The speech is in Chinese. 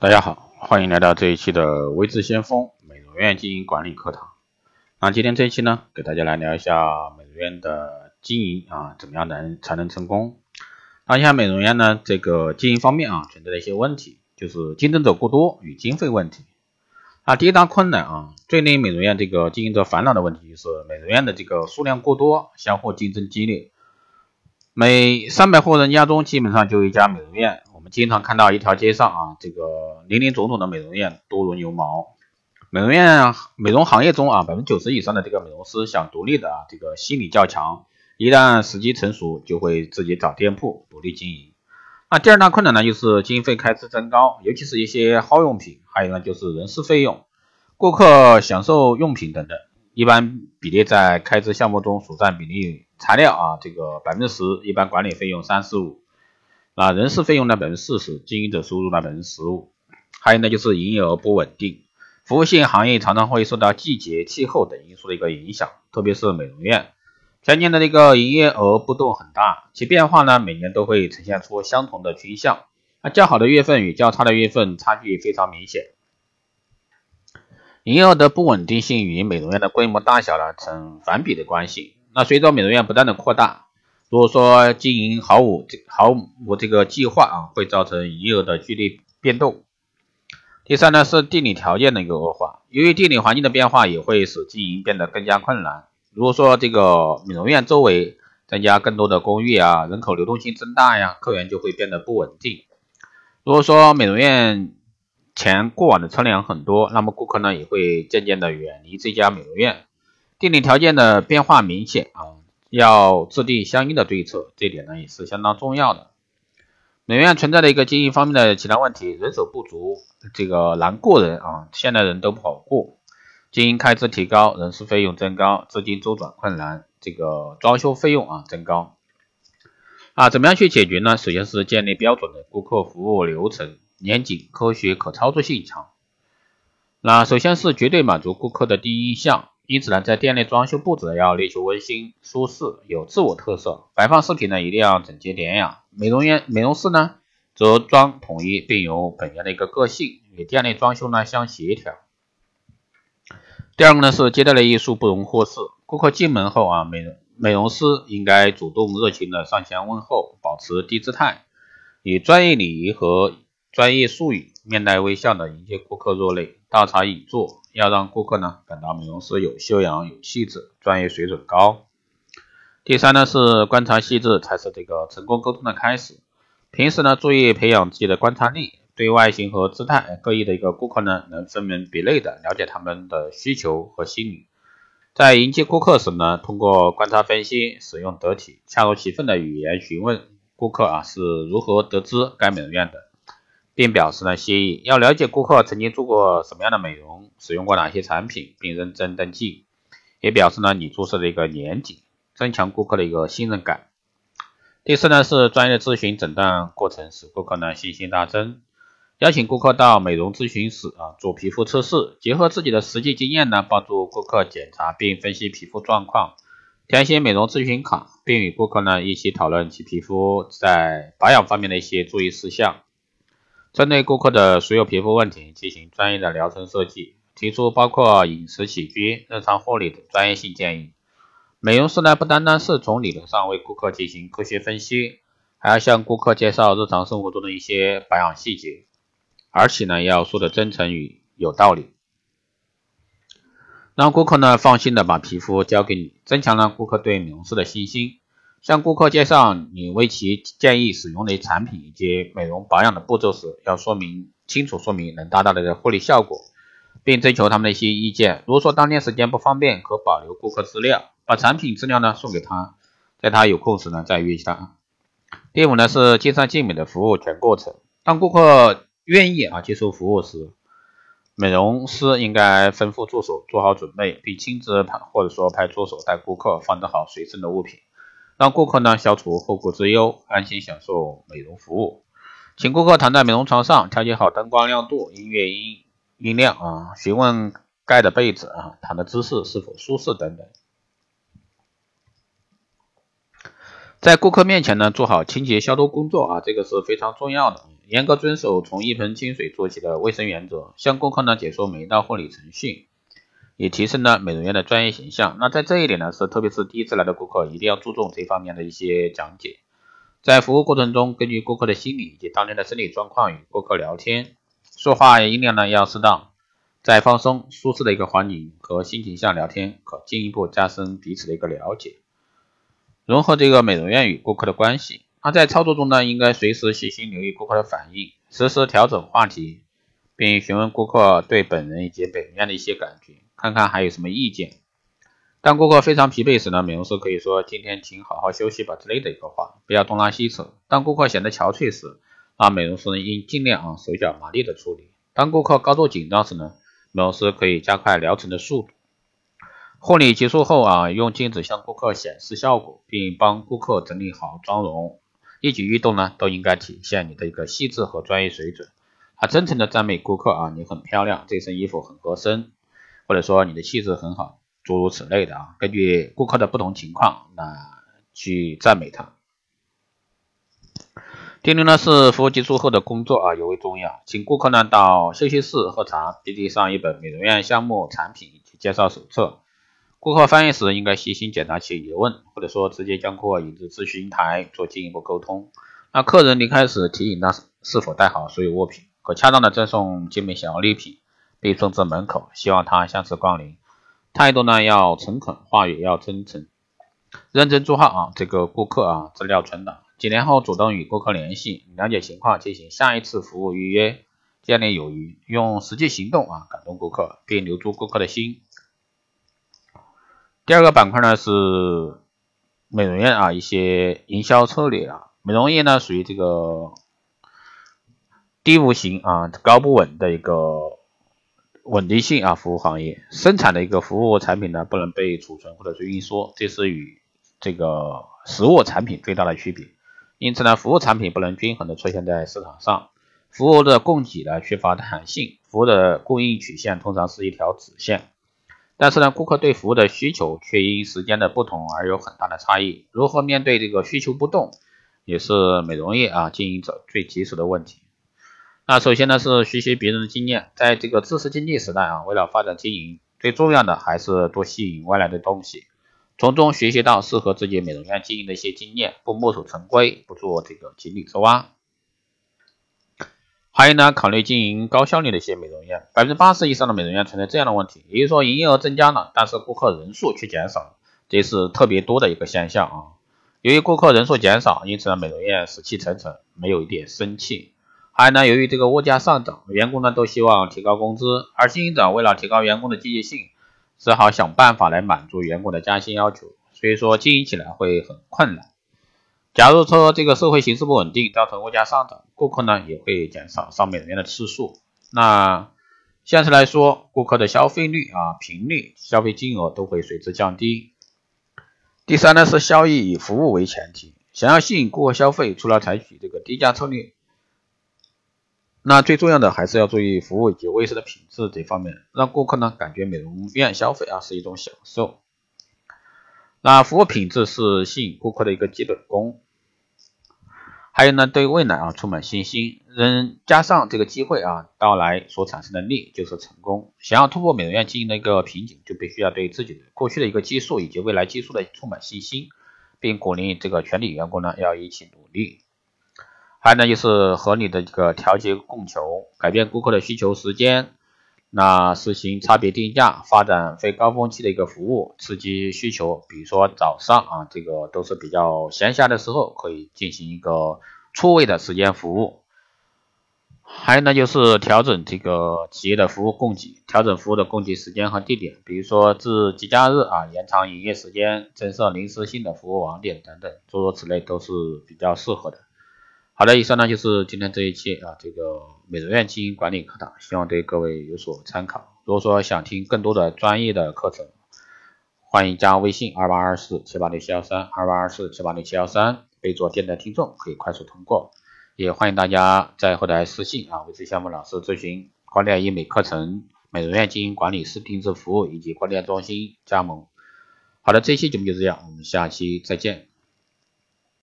大家好，欢迎来到这一期的微智先锋美容院经营管理课堂。那今天这一期呢，给大家来聊一下美容院的经营啊，怎么样能才能成功？那现在美容院呢，这个经营方面啊，存在的一些问题，就是竞争者过多与经费问题。那第一大困难啊，最令美容院这个经营者烦恼的问题就是美容院的这个数量过多，相互竞争激烈。每三百户人家中，基本上就一家美容院。经常看到一条街上啊，这个林林总总的美容院，多如牛毛。美容院美容行业中啊，百分之九十以上的这个美容师想独立的啊，这个心理较强。一旦时机成熟，就会自己找店铺独立经营。那第二大困难呢，就是经费开支增高，尤其是一些耗用品，还有呢就是人事费用、顾客享受用品等等，一般比例在开支项目中所占比例。材料啊，这个百分之十，一般管理费用三十五，啊，人事费用呢百分之四十，经营者收入呢百分之十五，还有呢就是营业额不稳定，服务性行业常常会受到季节、气候等因素的一个影响，特别是美容院，全年的那个营业额波动很大，其变化呢每年都会呈现出相同的趋向，那较好的月份与较差的月份差距非常明显，营业额的不稳定性与美容院的规模大小呢成反比的关系。那随着美容院不断的扩大，如果说经营毫无这毫无这个计划啊，会造成营业额的剧烈变动。第三呢是地理条件的一个恶化，由于地理环境的变化，也会使经营变得更加困难。如果说这个美容院周围增加更多的公寓啊，人口流动性增大呀，客源就会变得不稳定。如果说美容院前过往的车辆很多，那么顾客呢也会渐渐的远离这家美容院。地理条件的变化明显啊，要制定相应的对策，这点呢也是相当重要的。美院存在的一个经营方面的其他问题，人手不足，这个难过人啊，现在人都不好过，经营开支提高，人事费用增高，资金周转困难，这个装修费用啊增高啊，怎么样去解决呢？首先是建立标准的顾客服务流程，严谨、科学、可操作性强。那首先是绝对满足顾客的第一印象。因此呢，在店内装修布置要力求温馨、舒适、有自我特色，摆放饰品呢一定要整洁典雅。美容院、美容室呢则装统一，并有本店的一个个性，与店内装修呢相协调。第二个呢是接待的艺术不容忽视，顾客进门后啊，美美容师应该主动热情的上前问候，保持低姿态，以专业礼仪和专业术语，面带微笑的迎接顾客入内，倒茶饮座。要让顾客呢感到美容师有修养、有气质、专业水准高。第三呢是观察细致才是这个成功沟通的开始。平时呢注意培养自己的观察力，对外形和姿态各异的一个顾客呢能分门别类的了解他们的需求和心理。在迎接顾客时呢，通过观察分析，使用得体、恰如其分的语言询问顾客啊是如何得知该美容院的。并表示了谢意。要了解顾客曾经做过什么样的美容，使用过哪些产品，并认真登记，也表示了你注册的一个严谨，增强顾客的一个信任感。第四呢是专业咨询诊断过程，使顾客呢信心大增。邀请顾客到美容咨询室啊做皮肤测试，结合自己的实际经验呢，帮助顾客检查并分析皮肤状况，填写美容咨询卡，并与顾客呢一起讨论其皮肤在保养方面的一些注意事项。针对顾客的所有皮肤问题进行专业的疗程设计，提出包括饮食起居、日常护理的专业性建议。美容师呢，不单单是从理论上为顾客进行科学分析，还要向顾客介绍日常生活中的一些保养细节，而且呢，要说的真诚与有道理，让顾客呢放心的把皮肤交给你，增强了顾客对美容师的信心。向顾客介绍你为其建议使用的产品以及美容保养的步骤时，要说明清楚说明能达到的获利效果，并征求他们的一些意见。如果说当天时间不方便，可保留顾客资料，把产品资料呢送给他，在他有空时呢再约他。第五呢是尽善尽美的服务全过程。当顾客愿意啊接受服务时，美容师应该吩咐助手做好准备，并亲自派或者说派助手带顾客放置好随身的物品。让顾客呢消除后顾之忧，安心享受美容服务。请顾客躺在美容床上，调节好灯光亮度、音乐音音量啊，询问盖的被子啊，躺的姿势是否舒适等等。在顾客面前呢，做好清洁消毒工作啊，这个是非常重要的。严格遵守从一盆清水做起的卫生原则，向顾客呢解说每一道护理程序，也提升了美容院的专业形象。那在这一点呢，是特别是第一次来的顾客，一定要注重这方面的一些讲解。在服务过程中，根据顾客的心理以及当天的身体状况与顾客聊天，说话音量呢要适当，在放松、舒适的一个环境和心情下聊天，可进一步加深彼此的一个了解，融合这个美容院与顾客的关系。那在操作中呢，应该随时细心留意顾客的反应，实时调整话题，并询问顾客对本人以及美容院的一些感觉，看看还有什么意见。当顾客非常疲惫时呢，美容师可以说“今天请好好休息吧”之类的一个话，不要东拉西扯。当顾客显得憔悴时，那美容师应尽量啊手脚麻利的处理。当顾客高度紧张时呢，美容师可以加快疗程的速度。护理结束后啊，用镜子向顾客显示效果，并帮顾客整理好妆容。一举一动呢，都应该体现你的一个细致和专业水准。啊，真诚的赞美顾客啊，你很漂亮，这身衣服很合身，或者说你的气质很好，诸如此类的啊。根据顾客的不同情况，那去赞美他。第六呢是服务结束后的工作啊，尤为重要，请顾客呢到休息室喝茶，并递上一本美容院项目产品以及介绍手册。顾客翻译时，应该细心解答其疑问，或者说直接将顾客引至咨询台做进一步沟通。那客人离开时，提醒他是否带好所有物品，可恰当的赠送精美小礼品，被送至门口，希望他下次光临。态度呢要诚恳，话语要真诚，认真做好啊这个顾客啊资料存档。几年后主动与顾客联系，了解情况，进行下一次服务预约，建立友谊，用实际行动啊感动顾客，并留住顾客的心。第二个板块呢是美容院啊一些营销策略啊，美容业呢属于这个低无形啊高不稳的一个稳定性啊服务行业，生产的一个服务产品呢不能被储存或者是运输，这是与这个实物产品最大的区别。因此呢，服务产品不能均衡的出现在市场上，服务的供给呢缺乏弹性，服务的供应曲线通常是一条直线。但是呢，顾客对服务的需求却因时间的不同而有很大的差异。如何面对这个需求不动，也是美容业啊经营者最棘手的问题。那首先呢是学习别人的经验，在这个知识经济时代啊，为了发展经营，最重要的还是多吸引外来的东西，从中学习到适合自己美容院经营的一些经验，不墨守成规，不做这个井底之蛙。还有呢，考虑经营高效率的一些美容院，百分之八十以上的美容院存在这样的问题，也就是说营业额增加了，但是顾客人数却减少了，这是特别多的一个现象啊。由于顾客人数减少，因此呢，美容院死气沉沉，没有一点生气。还呢，由于这个物价上涨，员工呢都希望提高工资，而经营者为了提高员工的积极性，只好想办法来满足员工的加薪要求，所以说经营起来会很困难。假如说这个社会形势不稳定，造成物价上涨，顾客呢也会减少上美容院的次数。那现实来说，顾客的消费率啊、频率、消费金额都会随之降低。第三呢是效益以服务为前提，想要吸引顾客消费，除了采取这个低价策略，那最重要的还是要注意服务以及卫生的品质这方面，让顾客呢感觉美容院消费啊是一种享受。那服务品质是吸引顾客的一个基本功，还有呢，对未来啊充满信心，人加上这个机会啊到来所产生的力就是成功。想要突破美容院经营的一个瓶颈，就必须要对自己的过去的一个技术以及未来技术的充满信心，并鼓励这个全体员工呢要一起努力。还有呢，就是合理的这个调节供求，改变顾客的需求时间。那实行差别定价，发展非高峰期的一个服务，刺激需求。比如说早上啊，这个都是比较闲暇的时候，可以进行一个错位的时间服务。还有呢，就是调整这个企业的服务供给，调整服务的供给时间和地点。比如说至节假日啊，延长营业时间，增设临时性的服务网点等等，诸如此类都是比较适合的。好的，以上呢就是今天这一期啊，这个美容院经营管理课堂，希望对各位有所参考。如果说想听更多的专业的课程，欢迎加微信二八二四七八六七幺三二八二四七八六七幺三，备注电台听众可以快速通过。也欢迎大家在后台私信啊，为这项目老师咨询光电医美课程、美容院经营管理师定制服务以及光电中心加盟。好的，这期节目就这样，我们下期再见。